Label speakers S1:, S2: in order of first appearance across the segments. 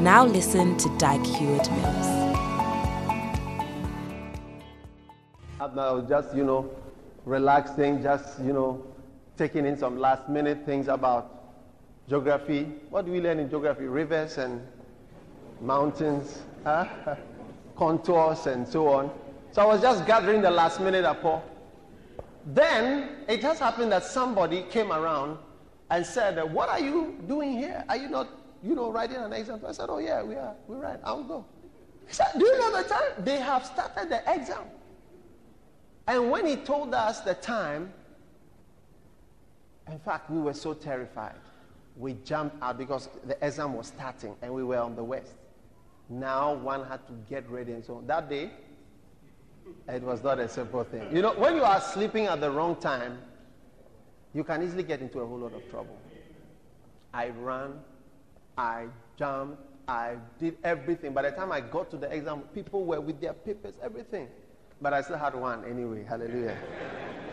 S1: Now listen to Dag Heward Mills.
S2: I was just, you know, relaxing, just, you know, taking in some last minute things about geography. What do we learn in geography? Rivers and mountains, huh? contours, and so on. So I was just gathering the last minute report. Then it just happened that somebody came around and said, What are you doing here? Are you not you know, writing an exam. I said, oh, yeah, we are. We write. I'll go. He said, do you know the time? They have started the exam. And when he told us the time, in fact, we were so terrified. We jumped out because the exam was starting and we were on the west. Now one had to get ready and so on. That day, it was not a simple thing. You know, when you are sleeping at the wrong time, you can easily get into a whole lot of trouble. I ran I jumped, I did everything. By the time I got to the exam, people were with their papers, everything. But I still had one anyway. Hallelujah.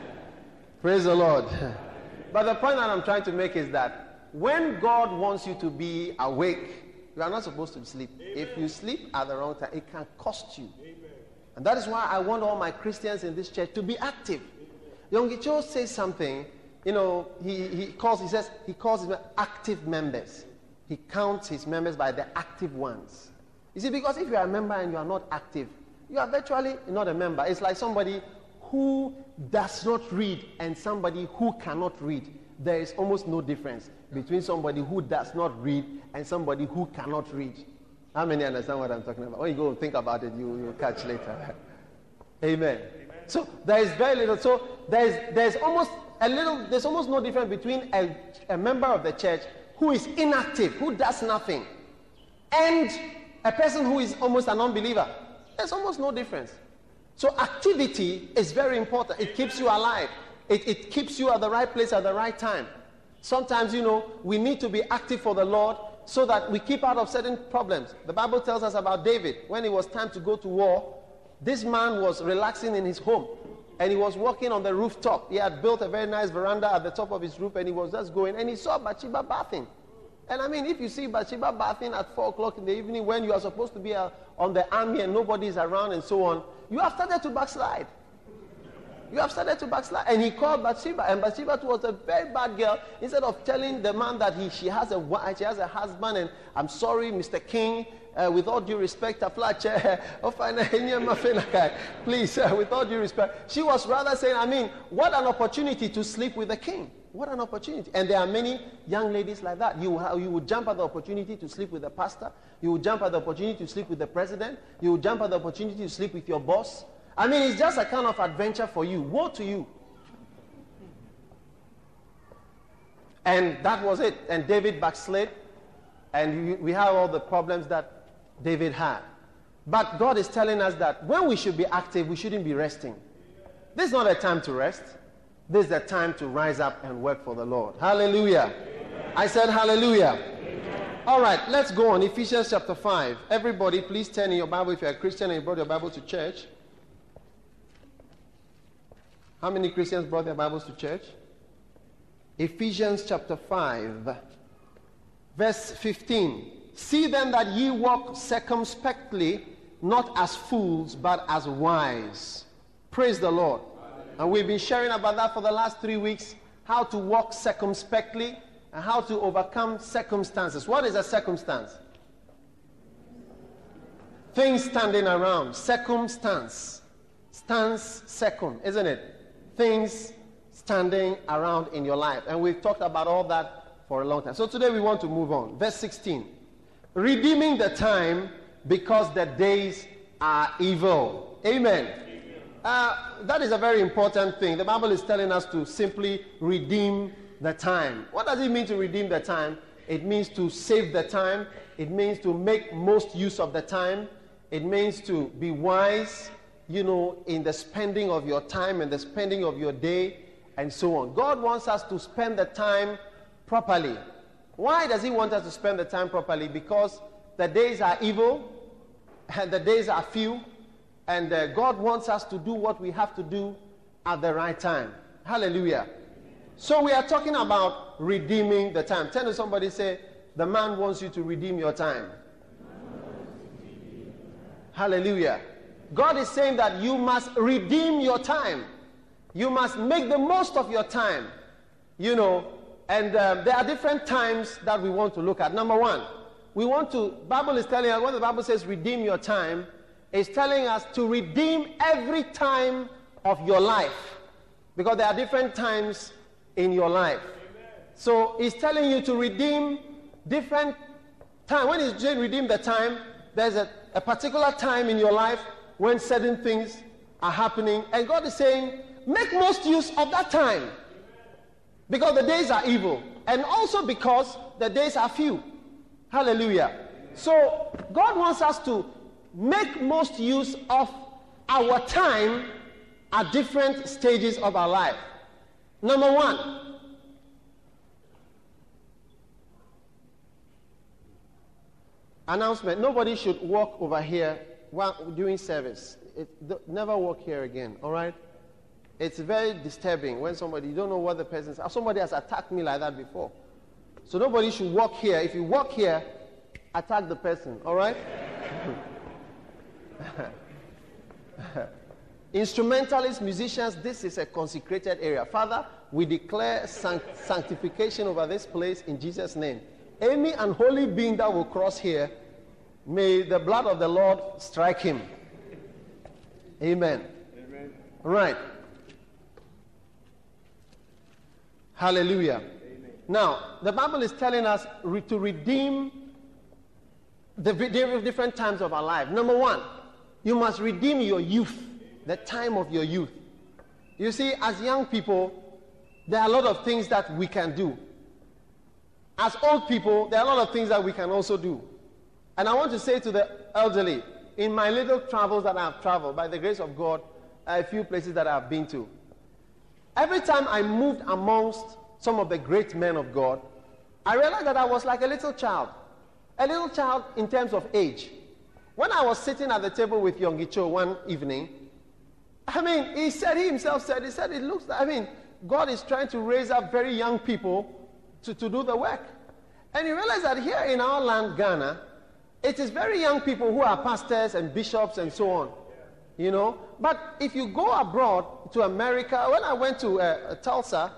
S2: Praise the Lord. But the point that I'm trying to make is that when God wants you to be awake, you are not supposed to sleep. Amen. If you sleep at the wrong time, it can cost you. Amen. And that is why I want all my Christians in this church to be active. Yonggi Cho says something, you know, he, he calls, he says, he calls them active members he counts his members by the active ones. You see, because if you are a member and you are not active, you are virtually not a member. It's like somebody who does not read and somebody who cannot read. There is almost no difference between somebody who does not read and somebody who cannot read. How many understand what I'm talking about? When you go think about it, you, you'll catch later. Amen. Amen. So there is very little. So there is there's almost a little, there's almost no difference between a, a member of the church who is inactive, who does nothing, and a person who is almost an unbeliever. There's almost no difference. So activity is very important. It keeps you alive. It, it keeps you at the right place at the right time. Sometimes, you know, we need to be active for the Lord so that we keep out of certain problems. The Bible tells us about David. When it was time to go to war, this man was relaxing in his home and he was walking on the rooftop. He had built a very nice veranda at the top of his roof, and he was just going, and he saw Bathsheba bathing. And I mean, if you see Bathsheba bathing at 4 o'clock in the evening when you are supposed to be uh, on the army and nobody is around and so on, you have started to backslide. You have started to backslide. And he called Bathsheba, and Bathsheba was a very bad girl. Instead of telling the man that he, she, has a, she has a husband, and I'm sorry, Mr. King, uh, with all due respect, please, uh, with all due respect, she was rather saying, I mean, what an opportunity to sleep with the king. What an opportunity. And there are many young ladies like that. You, you would jump at the opportunity to sleep with the pastor. You would jump at the opportunity to sleep with the president. You would jump at the opportunity to sleep with your boss. I mean, it's just a kind of adventure for you. Woe to you. And that was it. And David backslid. And we have all the problems that David had. But God is telling us that when we should be active, we shouldn't be resting. This is not a time to rest. This is the time to rise up and work for the Lord. Hallelujah. Amen. I said hallelujah. Amen. All right, let's go on. Ephesians chapter 5. Everybody, please turn in your Bible if you're a Christian and you brought your Bible to church. How many Christians brought their Bibles to church? Ephesians chapter 5, verse 15. See then that ye walk circumspectly, not as fools, but as wise. Praise the Lord. And we've been sharing about that for the last three weeks how to walk circumspectly and how to overcome circumstances. What is a circumstance? Things standing around. Circumstance. Stance second, isn't it? Things standing around in your life. And we've talked about all that for a long time. So today we want to move on. Verse 16 redeeming the time because the days are evil. Amen. Uh, that is a very important thing. The Bible is telling us to simply redeem the time. What does it mean to redeem the time? It means to save the time. It means to make most use of the time. It means to be wise, you know, in the spending of your time and the spending of your day and so on. God wants us to spend the time properly. Why does He want us to spend the time properly? Because the days are evil and the days are few, and uh, God wants us to do what we have to do at the right time. Hallelujah. So we are talking about redeeming the time. Tell somebody, say, the man wants you to redeem your time. Hallelujah. God is saying that you must redeem your time. You must make the most of your time. You know, and um, there are different times that we want to look at. Number one, we want to, Bible is telling us, when the Bible says redeem your time, it's telling us to redeem every time of your life. Because there are different times in your life. So it's telling you to redeem different time. When it's redeem the time, there's a, a particular time in your life when certain things are happening. And God is saying, make most use of that time. Because the days are evil. And also because the days are few. Hallelujah. So God wants us to make most use of our time at different stages of our life. Number one, announcement nobody should walk over here while doing service. It, never walk here again, all right? It's very disturbing when somebody, you don't know what the person is. Somebody has attacked me like that before. So nobody should walk here. If you walk here, attack the person, all right? Instrumentalists, musicians, this is a consecrated area. Father, we declare sanct- sanctification over this place in Jesus' name. Any unholy being that will cross here, may the blood of the Lord strike him. Amen. Amen. Right. Hallelujah. Amen. Now, the Bible is telling us re- to redeem the different times of our life. Number one, you must redeem your youth, the time of your youth. You see, as young people, there are a lot of things that we can do. As old people, there are a lot of things that we can also do. And I want to say to the elderly, in my little travels that I've traveled, by the grace of God, a few places that I've been to, every time I moved amongst some of the great men of God, I realized that I was like a little child. A little child in terms of age. When I was sitting at the table with Yonggi Cho one evening, I mean, he said, he himself said, he said, it looks, like I mean, God is trying to raise up very young people to, to do the work. And you realize that here in our land, Ghana, it is very young people who are pastors and bishops and so on. You know? But if you go abroad to America, when I went to uh, Tulsa,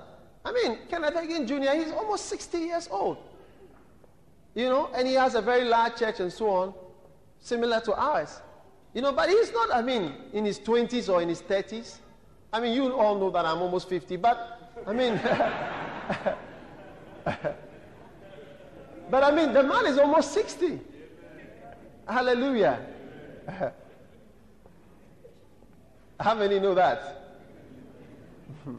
S2: I mean, Kenneth Hagin Jr., he's almost 60 years old. You know, and he has a very large church and so on, similar to ours. You know, but he's not, I mean, in his 20s or in his 30s. I mean, you all know that I'm almost 50, but I mean, but I mean, the man is almost 60. Hallelujah. How many know that?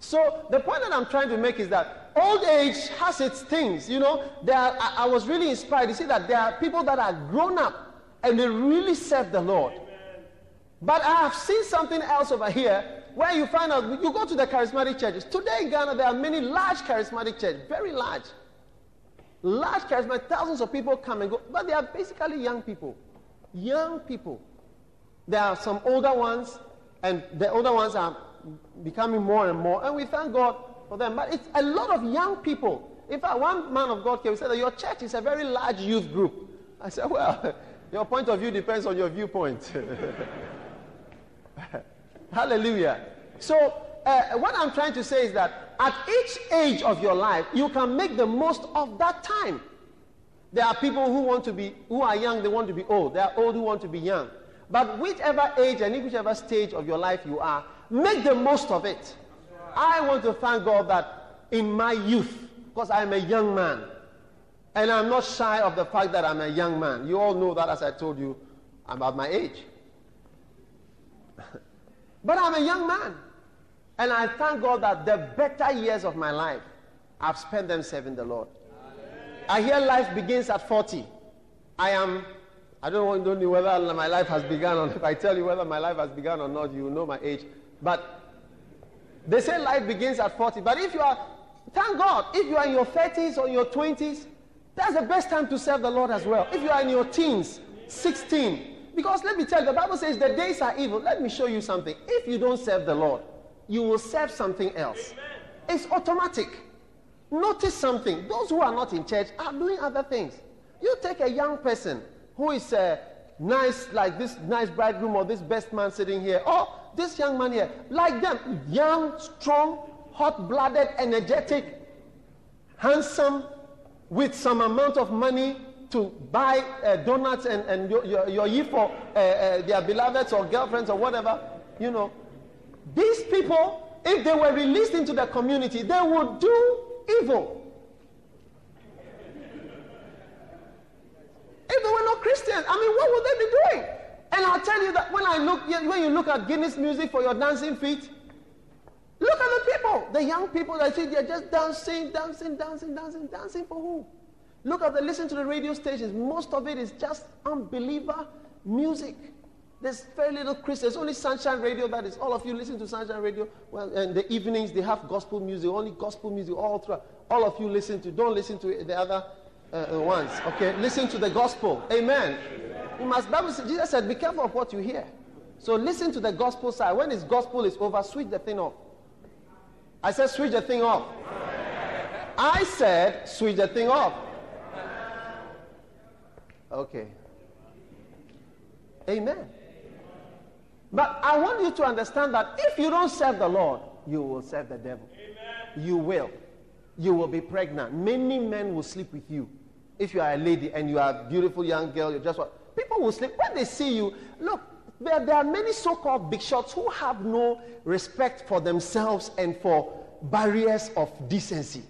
S2: so the point that I'm trying to make is that old age has its things. You know, there are, I, I was really inspired. You see that there are people that are grown up and they really serve the Lord. But I have seen something else over here where you find out, you go to the charismatic churches. Today in Ghana, there are many large charismatic churches, very large. Large charismatic, thousands of people come and go, but they are basically young people. Young people. There are some older ones, and the older ones are becoming more and more, and we thank God for them. But it's a lot of young people. In fact, one man of God came and said that your church is a very large youth group. I said, well, your point of view depends on your viewpoint. Hallelujah. So, uh, what I'm trying to say is that at each age of your life, you can make the most of that time. There are people who want to be, who are young, they want to be old. There are old who want to be young. But whichever age and whichever stage of your life you are, make the most of it. I want to thank God that in my youth, because I'm a young man, and I'm not shy of the fact that I'm a young man. You all know that, as I told you, I'm at my age. but I'm a young man. And I thank God that the better years of my life, I've spent them serving the Lord. I hear life begins at 40. I am, I don't, know whether my life has begun or if I tell you whether my life has begun or not, you know my age. But they say life begins at 40. But if you are, thank God, if you are in your 30s or your 20s, that's the best time to serve the Lord as well. If you are in your teens, 16, because let me tell you, the Bible says the days are evil. Let me show you something. If you don't serve the Lord, you will serve something else. Amen. It's automatic. Notice something. Those who are not in church are doing other things. You take a young person who is uh, nice, like this nice bridegroom or this best man sitting here, or this young man here, like them, young, strong, hot blooded, energetic, handsome, with some amount of money to buy uh, donuts and, and your, your, your for uh, uh, their beloveds or girlfriends or whatever, you know. These people, if they were released into the community, they would do evil. If they were not Christians, I mean, what would they be doing? And I'll tell you that when I look, when you look at Guinness music for your dancing feet, look at the people, the young people that see they're just dancing, dancing, dancing, dancing, dancing for who? Look at the listen to the radio stations. Most of it is just unbeliever music. There's very little Christians. Only Sunshine Radio that is. All of you listen to Sunshine Radio. Well, in the evenings they have gospel music. Only gospel music all throughout. All of you listen to. Don't listen to the other uh, uh, ones. Okay, listen to the gospel. Amen. You must. Bible, Jesus said, "Be careful of what you hear." So listen to the gospel side. When his gospel is over, switch the thing off. I said, switch the thing off. I said, switch the thing off. Okay. Amen. But I want you to understand that if you don't serve the Lord, you will serve the devil. Amen. You will. You will be pregnant. Many men will sleep with you. If you are a lady and you are a beautiful young girl, you're just what people will sleep. When they see you, look, there, there are many so-called big shots who have no respect for themselves and for barriers of decency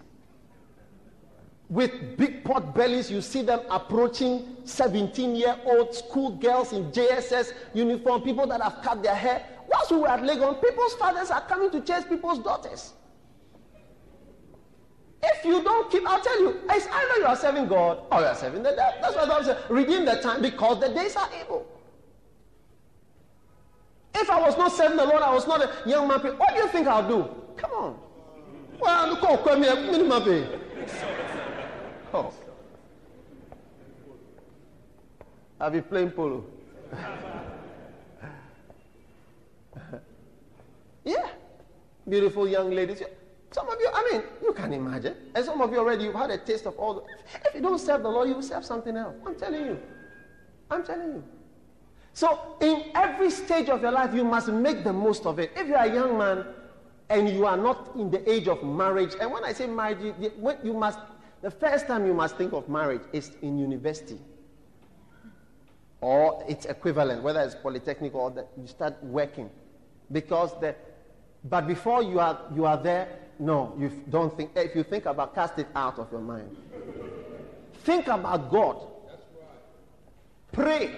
S2: with big pot bellies. You see them approaching 17 year old school girls in JSS uniform, people that have cut their hair. Whilst we were at Legon, people's fathers are coming to chase people's daughters. If you don't keep, I'll tell you, it's either you are serving God or you are serving the devil. That's what I'm saying. Redeem the time because the days are evil. If I was not serving the Lord, I was not a young man. What do you think I'll do? Come on. Well, look, oh, come here, Have you playing polo? yeah. Beautiful young ladies. Some of you, I mean, you can imagine. And some of you already, you've had a taste of all the. If you don't serve the Lord, you will serve something else. I'm telling you. I'm telling you. So, in every stage of your life, you must make the most of it. If you are a young man and you are not in the age of marriage, and when I say marriage, you must the first time you must think of marriage is in university or its equivalent, whether it's polytechnic or that you start working. Because the, but before you are, you are there, no, you don't think, if you think about, cast it out of your mind. think about God. Pray.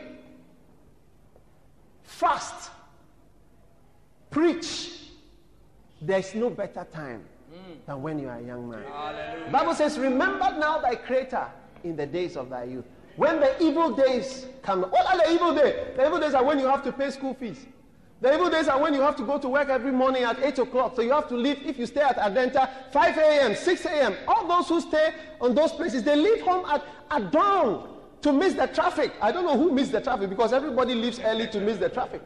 S2: Fast. Preach. There's no better time than when you are a young man. Hallelujah. Bible says, Remember now thy creator in the days of thy youth. When the evil days come, what are the evil days? The evil days are when you have to pay school fees. The evil days are when you have to go to work every morning at 8 o'clock. So you have to leave, if you stay at Adenta, 5 a.m., 6 a.m. All those who stay on those places, they leave home at, at dawn to miss the traffic. I don't know who missed the traffic because everybody leaves early to miss the traffic.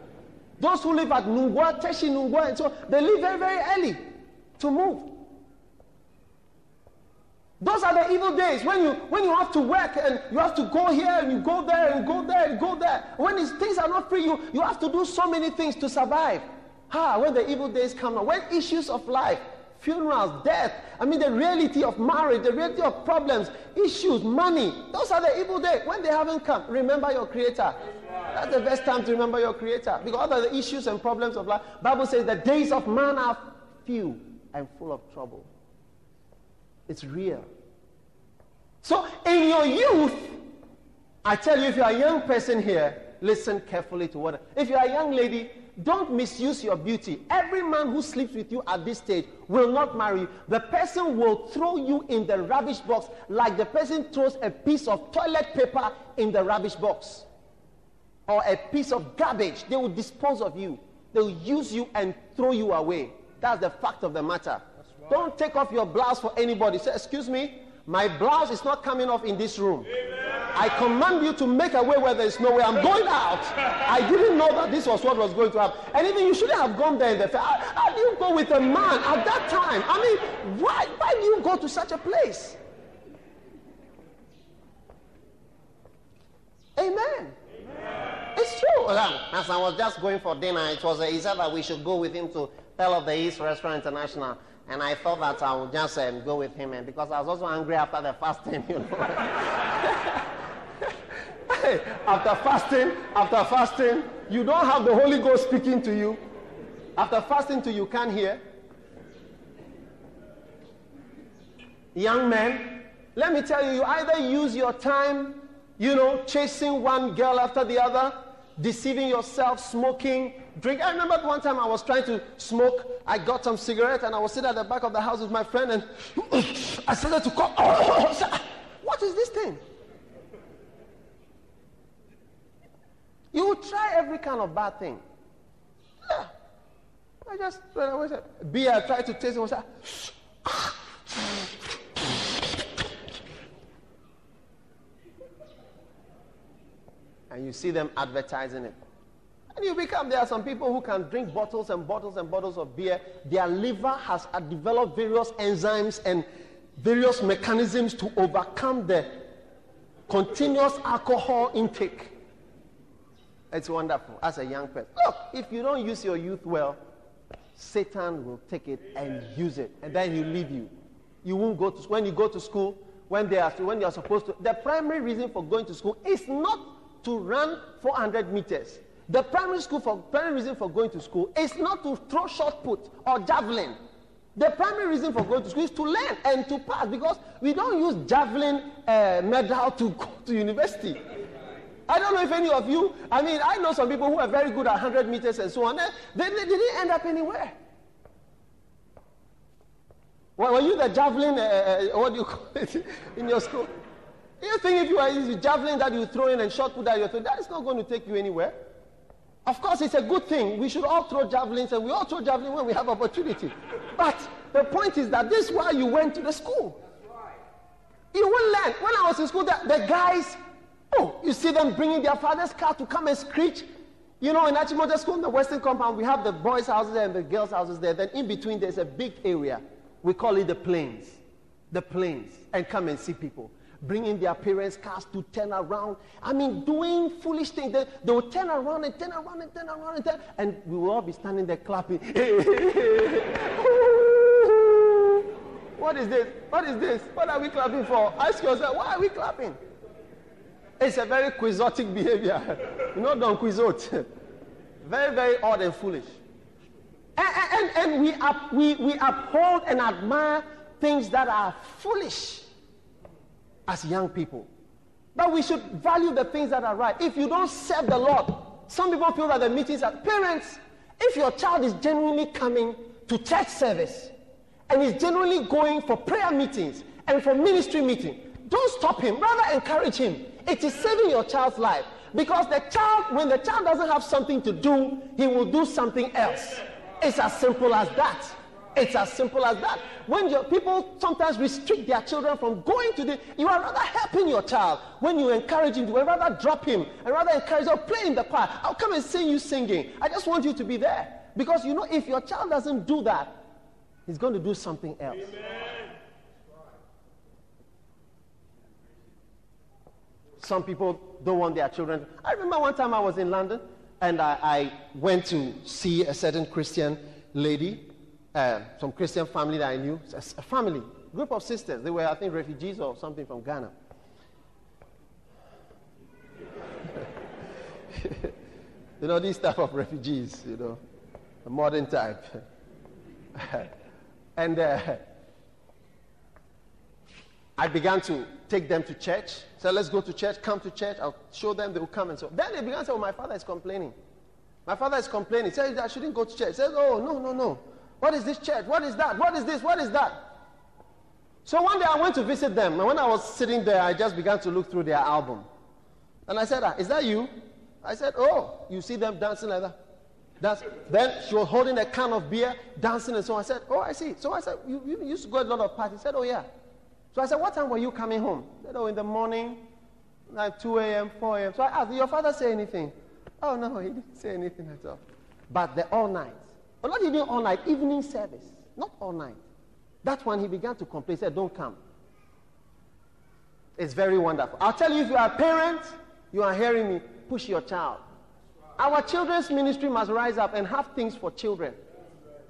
S2: Those who live at Nungwa, Teshie Nungwa, and so they leave very, very early to move. Those are the evil days when you when you have to work and you have to go here and you go there and go there and go there. When these things are not free, you, you have to do so many things to survive. Ah, when the evil days come, when issues of life, funerals, death, I mean the reality of marriage, the reality of problems, issues, money, those are the evil days. When they haven't come, remember your creator. That's the best time to remember your creator. Because all the issues and problems of life, Bible says the days of man are few and full of trouble. It's real. So in your youth, I tell you, if you're a young person here, listen carefully to what. If you are a young lady, don't misuse your beauty. Every man who sleeps with you at this stage will not marry you. The person will throw you in the rubbish box like the person throws a piece of toilet paper in the rubbish box or a piece of garbage. They will dispose of you, they will use you and throw you away. That's the fact of the matter. Don't take off your blouse for anybody. Say, Excuse me, my blouse is not coming off in this room. Amen. I command you to make a way where there is no way. I'm going out. I didn't know that this was what was going to happen. And even you shouldn't have gone there in the fair. How, how do you go with a man at that time? I mean, why, why do you go to such a place? Amen. Amen. It's true. Um, as I was just going for dinner, it was he said that we should go with him to Pearl of the East Restaurant International. And I thought that I would just um, go with him and because I was also angry after the fasting, you know. after fasting, after fasting, you don't have the Holy Ghost speaking to you. After fasting till you can't hear. Young men, let me tell you, you either use your time, you know, chasing one girl after the other, deceiving yourself, smoking, drink. I remember one time I was trying to smoke. I got some cigarette and I was sitting at the back of the house with my friend and I started to call. what is this thing? You will try every kind of bad thing. Yeah. I just, when I was beer, I tried to taste it. Was like, and you see them advertising it. And you become, there are some people who can drink bottles and bottles and bottles of beer. Their liver has uh, developed various enzymes and various mechanisms to overcome the continuous alcohol intake. It's wonderful as a young person. Look, if you don't use your youth well, Satan will take it and use it, and then he'll leave you. You won't go to when you go to school when they are when you are supposed to. The primary reason for going to school is not to run 400 meters. The primary school for primary reason for going to school is not to throw shot put or javelin. The primary reason for going to school is to learn and to pass because we don't use javelin uh, medal to go to university. I don't know if any of you, I mean, I know some people who are very good at 100 meters and so on. They, they, they didn't end up anywhere. Were you the javelin, uh, uh, what do you call it, in your school? You think if you are the javelin that you throw in and shot put that you throw, that is not going to take you anywhere. Of course, it's a good thing. We should all throw javelins, and we all throw javelin when we have opportunity. But the point is that this is why you went to the school. You will learn. When I was in school, the, the guys Oh, you see them bringing their father's car to come and screech. You know, in Achimota School, in the Western compound, we have the boys' houses there and the girls' houses there. Then in between, there's a big area. We call it the plains. The plains. And come and see people. Bringing their parents' cars to turn around. I mean, doing foolish things. They, they will turn around and turn around and turn around and turn. And we will all be standing there clapping. what is this? What is this? What are we clapping for? Ask yourself, why are we clapping? It's a very quixotic behavior. you know, don't quixote. very, very odd and foolish. And, and, and we, up, we, we uphold and admire things that are foolish as young people. But we should value the things that are right. If you don't serve the Lord, some people feel that the meetings are parents. If your child is genuinely coming to church service and is genuinely going for prayer meetings and for ministry meeting, don't stop him. Rather encourage him. It is saving your child's life. Because the child, when the child doesn't have something to do, he will do something else. It's as simple as that. It's as simple as that. When your people sometimes restrict their children from going to the, you are rather helping your child when you encourage him. You would rather drop him and rather encourage him. Play in the choir. I'll come and sing you singing. I just want you to be there because you know if your child doesn't do that, he's going to do something else. Amen. Some people don't want their children. I remember one time I was in London and I, I went to see a certain Christian lady, uh, some Christian family that I knew, a, family, group of sisters. They were, I think, refugees or something from Ghana. you know, these type of refugees, you know, a modern type. and uh, I began to take them to church. So let's go to church, come to church. I'll show them, they will come and so. Then they began to say, Oh, my father is complaining. My father is complaining. He says, I shouldn't go to church. He says, Oh, no, no, no. What is this church? What is that? What is this? What is that? So one day I went to visit them. And when I was sitting there, I just began to look through their album. And I said, ah, Is that you? I said, Oh, you see them dancing like that? That's, then she was holding a can of beer, dancing and so on. I said, Oh, I see. So I said, You, you used to go to a lot of parties. He said, Oh, yeah. So I said, What time were you coming home? He said, Oh, in the morning, like 2 a.m., 4 a.m. So I asked, Did your father say anything? Oh, no, he didn't say anything at all. But the all night. Well, not even all night, evening service. Not all night. That's when he began to complain. He said, Don't come. It's very wonderful. I'll tell you, if you are a parent, you are hearing me, push your child. Our children's ministry must rise up and have things for children.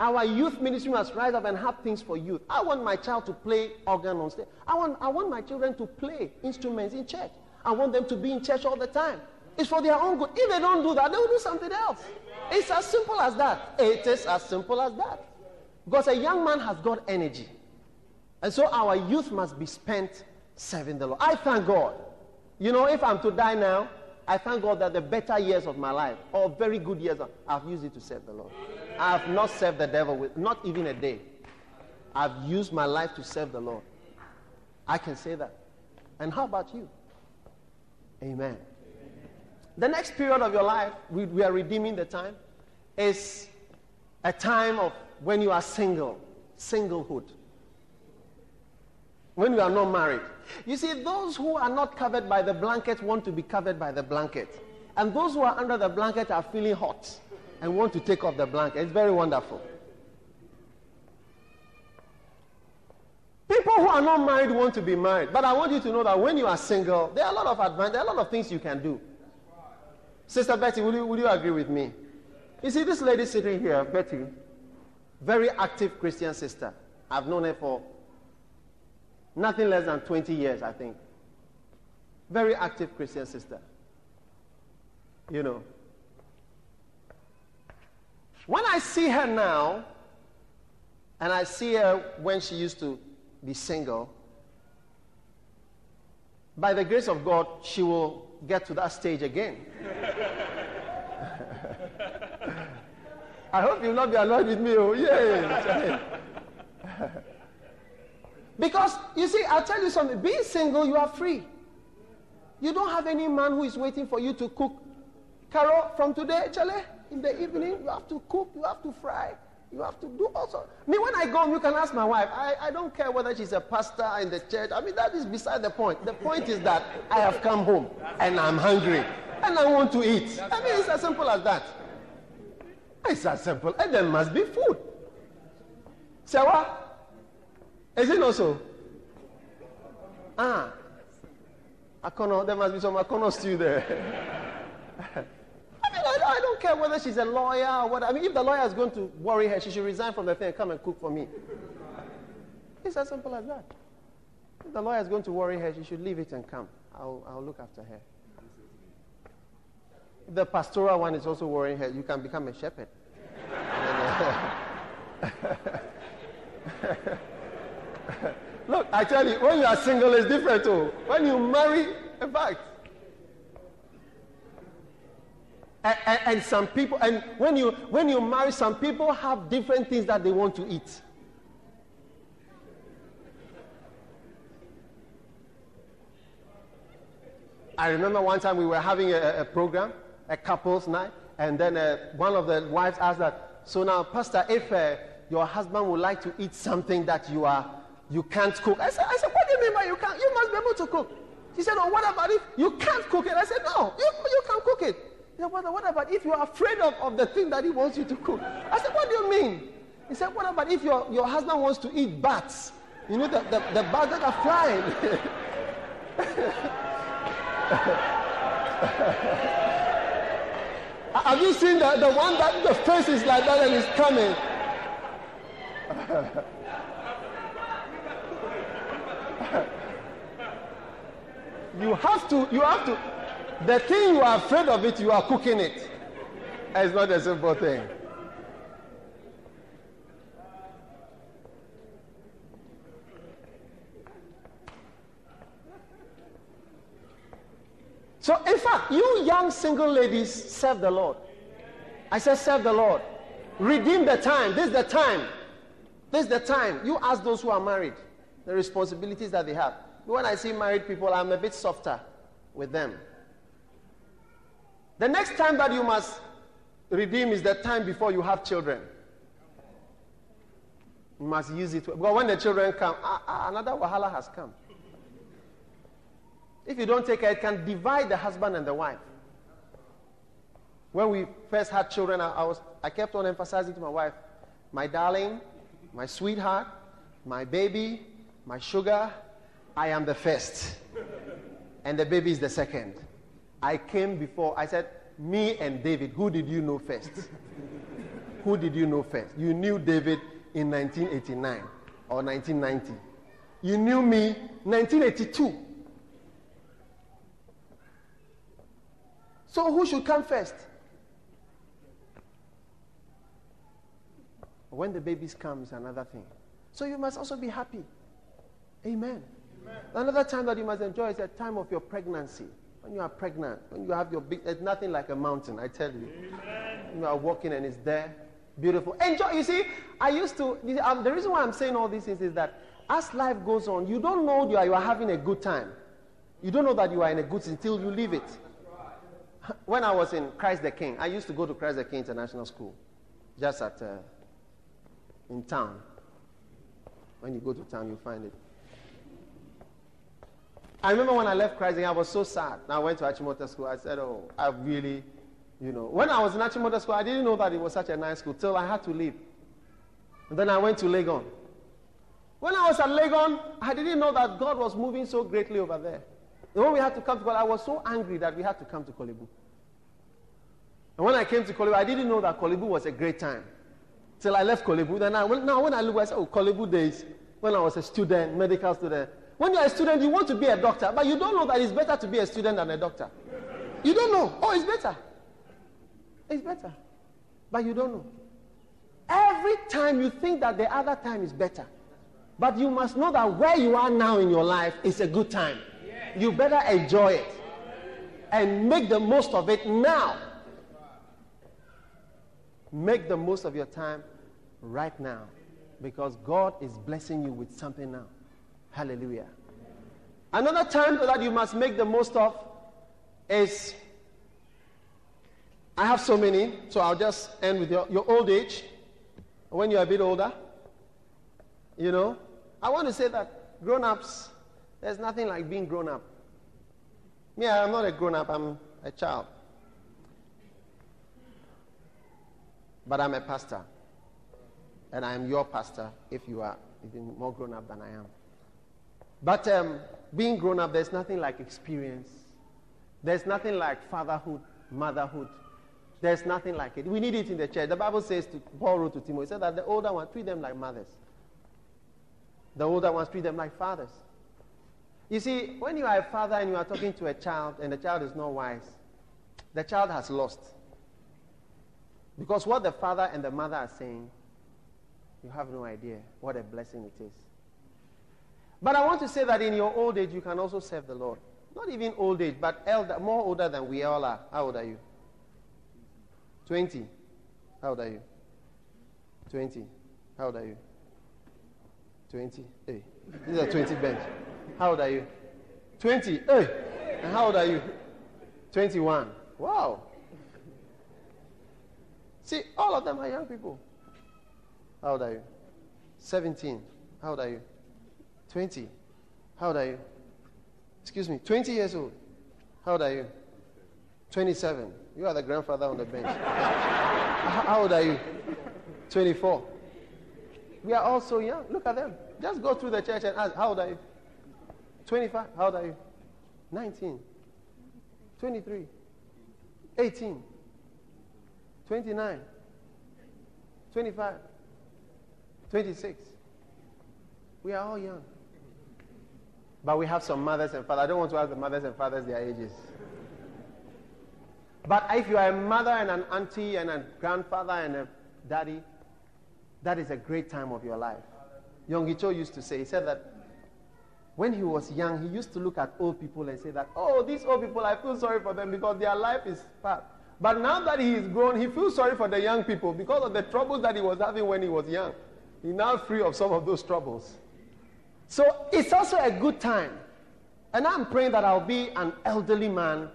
S2: Our youth ministry must rise up and have things for youth. I want my child to play organ on stage. I want, I want my children to play instruments in church. I want them to be in church all the time. It's for their own good. If they don't do that, they will do something else. It's as simple as that. It is as simple as that. Because a young man has got energy. And so our youth must be spent serving the Lord. I thank God. You know, if I'm to die now, I thank God that the better years of my life, or very good years, I've used it to serve the Lord. I have not served the devil with, not even a day. I've used my life to serve the Lord. I can say that. And how about you? Amen. The next period of your life, we, we are redeeming the time, is a time of when you are single, singlehood. When you are not married. You see, those who are not covered by the blanket want to be covered by the blanket. And those who are under the blanket are feeling hot and want to take off the blanket. It's very wonderful. People who are not married want to be married. But I want you to know that when you are single, there are a lot of advantages, there are a lot of things you can do. Sister Betty, will you, will you agree with me? You see, this lady sitting here, Betty, very active Christian sister. I've known her for nothing less than 20 years, I think. Very active Christian sister. You know. When I see her now, and I see her when she used to be single, by the grace of God, she will get to that stage again. I hope you'll not be annoyed with me. Oh, yeah. because, you see, I'll tell you something. Being single, you are free. You don't have any man who is waiting for you to cook. Carol, from today, Charlie, in the evening, you have to cook, you have to fry, you have to do also. Me, when I go home, you can ask my wife. I, I don't care whether she's a pastor in the church. I mean, that is beside the point. The point is that I have come home and I'm hungry and I want to eat. I mean, it's as simple as that. It's as simple. And there must be food. Sewa? Is it not so? Ah. Akono, there must be some Akono stew there. I don't care whether she's a lawyer or what. I mean, if the lawyer is going to worry her, she should resign from the thing and come and cook for me. It's as simple as that. If the lawyer is going to worry her, she should leave it and come. I'll, I'll look after her If the pastoral one is also worrying her. You can become a shepherd. Look, I tell you, when you are single, it's different too. When you marry, in fact. And, and, and, some people, and when you when you marry, some people have different things that they want to eat. I remember one time we were having a, a program, a couple's night, and then uh, one of the wives asked that, so now, Pastor, if uh, your husband would like to eat something that you are you can't cook, I said, I said, what do you mean by you can't? You must be able to cook. She said, oh, what about if you can't cook it? I said, no, you, you can cook it. Said, what, what about if you are afraid of, of the thing that he wants you to cook? I said, what do you mean? He said, what about if your, your husband wants to eat bats? You know, the, the, the bats that are flying. Have you seen the, the one that the face is like that and is coming? you have to, you have to, the thing you are afraid of it, you are cooking it. It's not a simple thing. So, in fact, you young single ladies, serve the Lord. I said, serve the Lord. Redeem the time. This is the time. This is the time. You ask those who are married the responsibilities that they have. When I see married people, I'm a bit softer with them the next time that you must redeem is the time before you have children. You must use it. But when the children come, ah, ah, another wahala has come. If you don't take care, it can divide the husband and the wife. When we first had children, I, I, was, I kept on emphasizing to my wife, my darling, my sweetheart, my baby, my sugar, I am the first. and the baby is the second. I came before, I said, me and David, who did you know first? who did you know first? You knew David in 1989 or 1990. You knew me 1982. So who should come first? When the babies comes, another thing. So you must also be happy. Amen. Amen. Another time that you must enjoy is the time of your pregnancy. When you are pregnant, when you have your big, there's nothing like a mountain, I tell you. Amen. You are walking and it's there. Beautiful. Enjoy. You see, I used to, um, the reason why I'm saying all these things is that as life goes on, you don't know you are, you are having a good time. You don't know that you are in a good until you leave it. When I was in Christ the King, I used to go to Christ the King International School, just at, uh, in town. When you go to town, you find it. I remember when I left Christ, I was so sad. I went to Achimota School. I said, Oh, I really, you know. When I was in Achimota School, I didn't know that it was such a nice school till I had to leave. And then I went to Legon. When I was at Legon, I didn't know that God was moving so greatly over there. And when we had to come to Korle I was so angry that we had to come to Korle Bu. And when I came to Korle Bu, I didn't know that Korle Bu was a great time. Till I left Korle Bu. Then I, now when I look, I said, oh, Korle Bu days, when I was a student, medical student, when you're a student, you want to be a doctor, but you don't know that it's better to be a student than a doctor. You don't know. Oh, it's better. It's better. But you don't know. Every time you think that the other time is better. But you must know that where you are now in your life is a good time. You better enjoy it and make the most of it now. Make the most of your time right now because God is blessing you with something now. Hallelujah. Another time that you must make the most of is I have so many, so I'll just end with your, your old age. When you're a bit older, you know, I want to say that grown ups, there's nothing like being grown up. Me, I'm not a grown up, I'm a child. But I'm a pastor. And I am your pastor if you are even more grown up than I am. But um, being grown up, there's nothing like experience. There's nothing like fatherhood, motherhood. There's nothing like it. We need it in the church. The Bible says, to, Paul wrote to Timothy, said that the older ones treat them like mothers. The older ones treat them like fathers. You see, when you are a father and you are talking to a child and the child is not wise, the child has lost. Because what the father and the mother are saying, you have no idea what a blessing it is. But I want to say that in your old age, you can also serve the Lord. Not even old age, but elder, more older than we all are. How old are you? 20. How old are you? 20. How old are you? 20. Hey, these are 20 bench. How old are you? 20. Hey, and how old are you? 21. Wow. See, all of them are young people. How old are you? 17. How old are you? 20. How old are you? Excuse me, 20 years old. How old are you? 27. You are the grandfather on the bench. How old are you? 24. We are all so young. Look at them. Just go through the church and ask, How old are you? 25. How old are you? 19. 23. 18. 29. 25. 26. We are all young. But we have some mothers and fathers. I don't want to ask the mothers and fathers their ages. But if you are a mother and an auntie and a grandfather and a daddy, that is a great time of your life. Yonggi Cho used to say, he said that when he was young, he used to look at old people and say that, oh, these old people, I feel sorry for them because their life is bad. But now that he is grown, he feels sorry for the young people because of the troubles that he was having when he was young. He's now free of some of those troubles. So it's also a good time. And I'm praying that I'll be an elderly man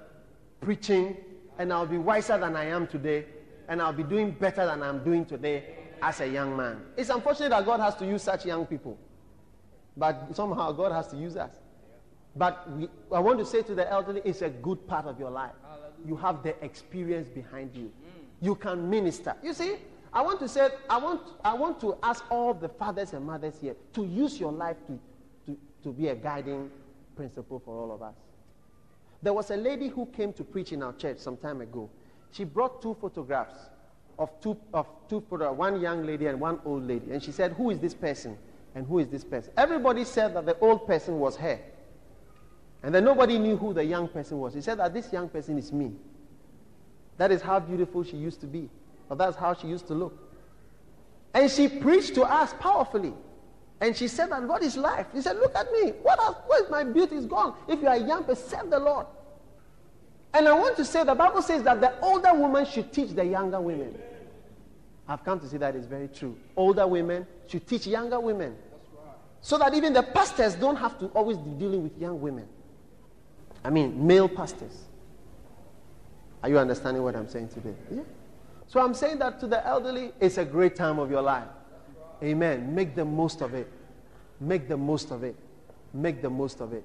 S2: preaching and I'll be wiser than I am today and I'll be doing better than I'm doing today as a young man. It's unfortunate that God has to use such young people. But somehow God has to use us. But we, I want to say to the elderly, it's a good part of your life. You have the experience behind you. You can minister. You see, I want to say, I want, I want to ask all the fathers and mothers here to use your life to, to, be a guiding principle for all of us. There was a lady who came to preach in our church some time ago. She brought two photographs of two, of two one young lady and one old lady. And she said, Who is this person? And who is this person? Everybody said that the old person was her. And then nobody knew who the young person was. He said that this young person is me. That is how beautiful she used to be. But that's how she used to look. And she preached to us powerfully. And she said that what is life? He said, Look at me. What has, where is my beauty is gone? If you are young, serve the Lord. And I want to say the Bible says that the older woman should teach the younger women. I've come to see that is very true. Older women should teach younger women. So that even the pastors don't have to always be dealing with young women. I mean, male pastors. Are you understanding what I'm saying today? Yeah. So I'm saying that to the elderly, it's a great time of your life. Amen. Make the most of it. Make the most of it. Make the most of it.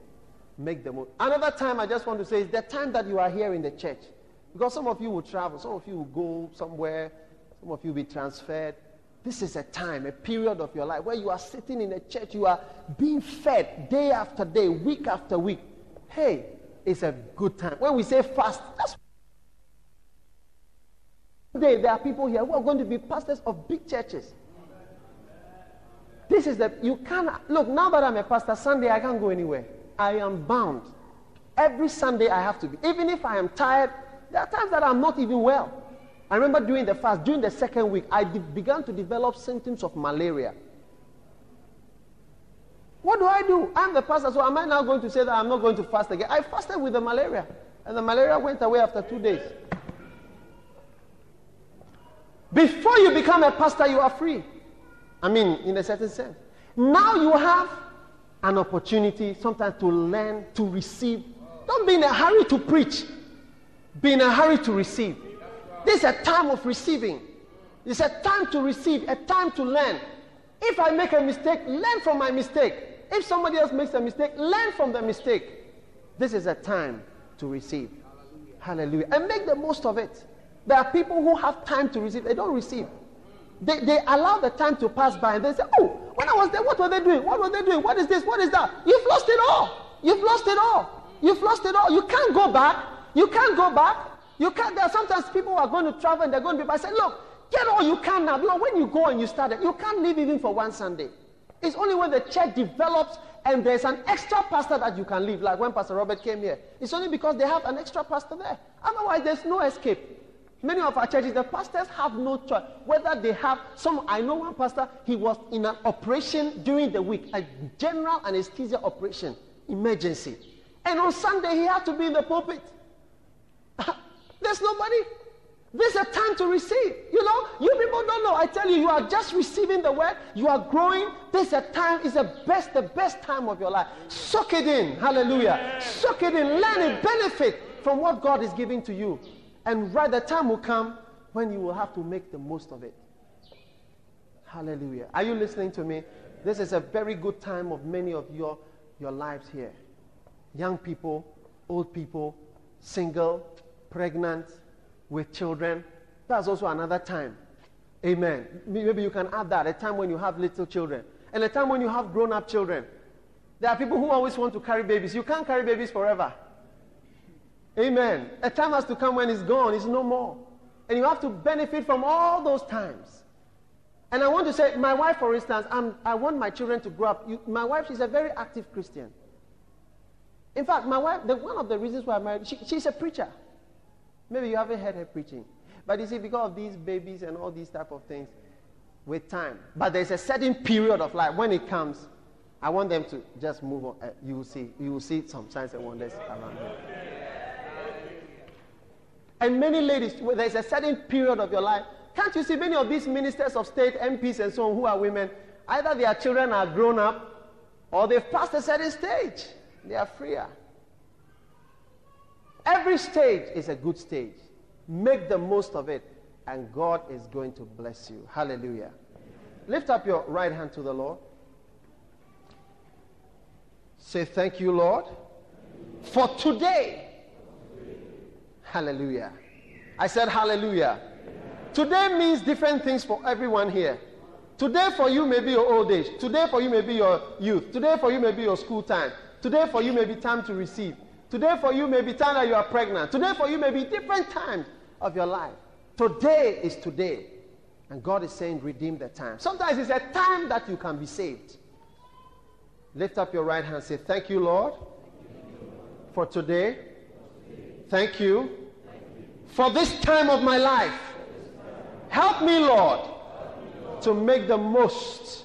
S2: Make the most. Another time I just want to say is the time that you are here in the church. Because some of you will travel, some of you will go somewhere, some of you will be transferred. This is a time, a period of your life where you are sitting in a church, you are being fed day after day, week after week. Hey, it's a good time. When we say fast, that's day there are people here who are going to be pastors of big churches. This is the you can't look now that I'm a pastor. Sunday I can't go anywhere. I am bound. Every Sunday I have to be. Even if I am tired, there are times that I'm not even well. I remember during the fast, during the second week, I de- began to develop symptoms of malaria. What do I do? I'm the pastor, so am I now going to say that I'm not going to fast again? I fasted with the malaria, and the malaria went away after two days. Before you become a pastor, you are free. I mean, in a certain sense. Now you have an opportunity sometimes to learn, to receive. Don't be in a hurry to preach, be in a hurry to receive. This is a time of receiving. It's a time to receive, a time to learn. If I make a mistake, learn from my mistake. If somebody else makes a mistake, learn from the mistake. This is a time to receive. Hallelujah. And make the most of it. There are people who have time to receive, they don't receive. They, they allow the time to pass by and they say, Oh, when I was there, what were they doing? What were they doing? What is this? What is that? You've lost it all. You've lost it all. You've lost it all. You can't go back. You can't go back. You can't. There are sometimes people who are going to travel and they're going to be. I say, Look, get all you can now. Because when you go and you start it, you can't live even for one Sunday. It's only when the church develops and there's an extra pastor that you can leave. Like when Pastor Robert came here. It's only because they have an extra pastor there. Otherwise, there's no escape. Many of our churches, the pastors have no choice. Whether they have some, I know one pastor, he was in an operation during the week, a general anesthesia operation, emergency. And on Sunday, he had to be in the pulpit. There's nobody. This is a time to receive. You know, you people don't know. I tell you, you are just receiving the word. You are growing. This is a time, is the best, the best time of your life. Soak it in. Hallelujah. Soak it in. Learn it. Benefit from what God is giving to you. And right, the time will come when you will have to make the most of it. Hallelujah. Are you listening to me? This is a very good time of many of your, your lives here. Young people, old people, single, pregnant, with children. That's also another time. Amen. Maybe you can add that a time when you have little children and a time when you have grown up children. There are people who always want to carry babies. You can't carry babies forever. Amen. A time has to come when it's gone, it's no more. And you have to benefit from all those times. And I want to say, my wife, for instance, I'm, i want my children to grow up. You, my wife, she's a very active Christian. In fact, my wife, the, one of the reasons why I married, she, she's a preacher. Maybe you haven't heard her preaching. But you see, because of these babies and all these type of things, with time. But there's a certain period of life when it comes, I want them to just move on. Uh, you will see. You will see some signs and wonders around here. And many ladies, there's a certain period of your life. Can't you see many of these ministers of state, MPs, and so on, who are women? Either their children are grown up, or they've passed a certain stage. They are freer. Every stage is a good stage. Make the most of it, and God is going to bless you. Hallelujah. Lift up your right hand to the Lord. Say, Thank you, Lord, for today. Hallelujah. I said, Hallelujah. Today means different things for everyone here. Today for you may be your old age. Today for you may be your youth. Today for you may be your school time. Today for you may be time to receive. Today for you may be time that you are pregnant. Today for you may be different times of your life. Today is today. And God is saying, redeem the time. Sometimes it's a time that you can be saved. Lift up your right hand say, Thank you, Lord, for today. Thank you for this time of my life. Help me, Lord, to make the most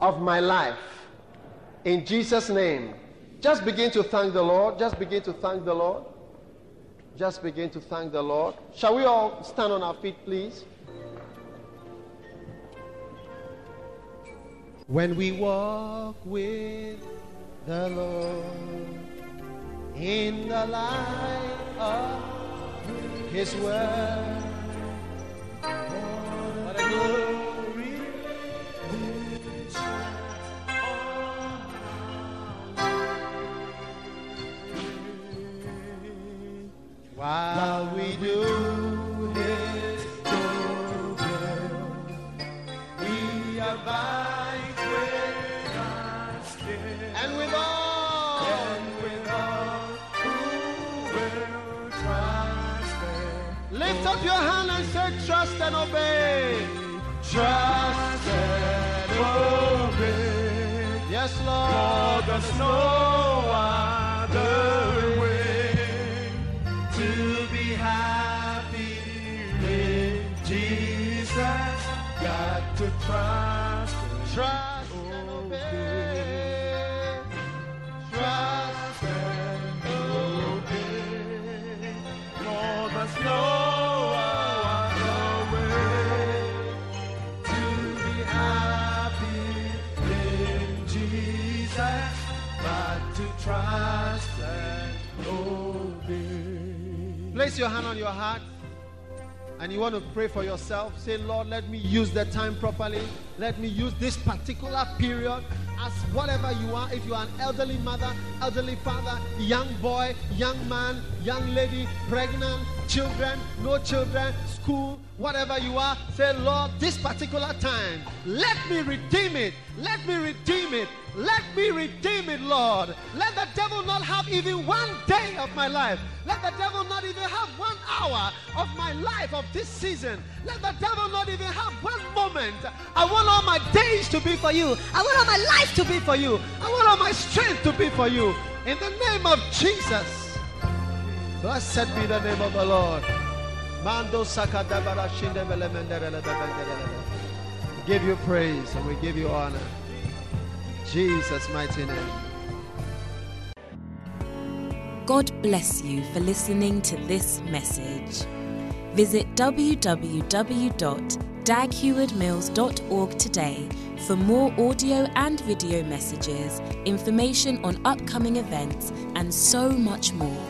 S2: of my life. In Jesus' name. Just begin to thank the Lord. Just begin to thank the Lord. Just begin to thank the Lord. Shall we all stand on our feet, please? When we walk with the Lord in the light of His word, what while we do His we abide up your hand and say, trust and obey. Trust and obey. Yes, Lord. For there's no other way to be happy in Jesus. Got to trust, your hand on your heart and you want to pray for yourself. Say, Lord, let me use the time properly. Let me use this particular period as whatever you are. If you are an elderly mother, elderly father, young boy, young man, young lady, pregnant, children, no children, school, whatever you are, say, Lord, this particular time, let me redeem it. Let me redeem it. Let me redeem it, Lord. Let the devil not have even one day of my life. Let the devil not even have one hour of my life of this season. Let the devil not even have one moment. I want all my days to be for you. I want all my life to be for you. I want all my strength to be for you. In the name of Jesus. Blessed be the name of the Lord. Mando sakadabara shindebele. Give you praise and we give you honor. Jesus' mighty name.
S1: God bless you for listening to this message. Visit www.daghewardmills.org today for more audio and video messages, information on upcoming events, and so much more.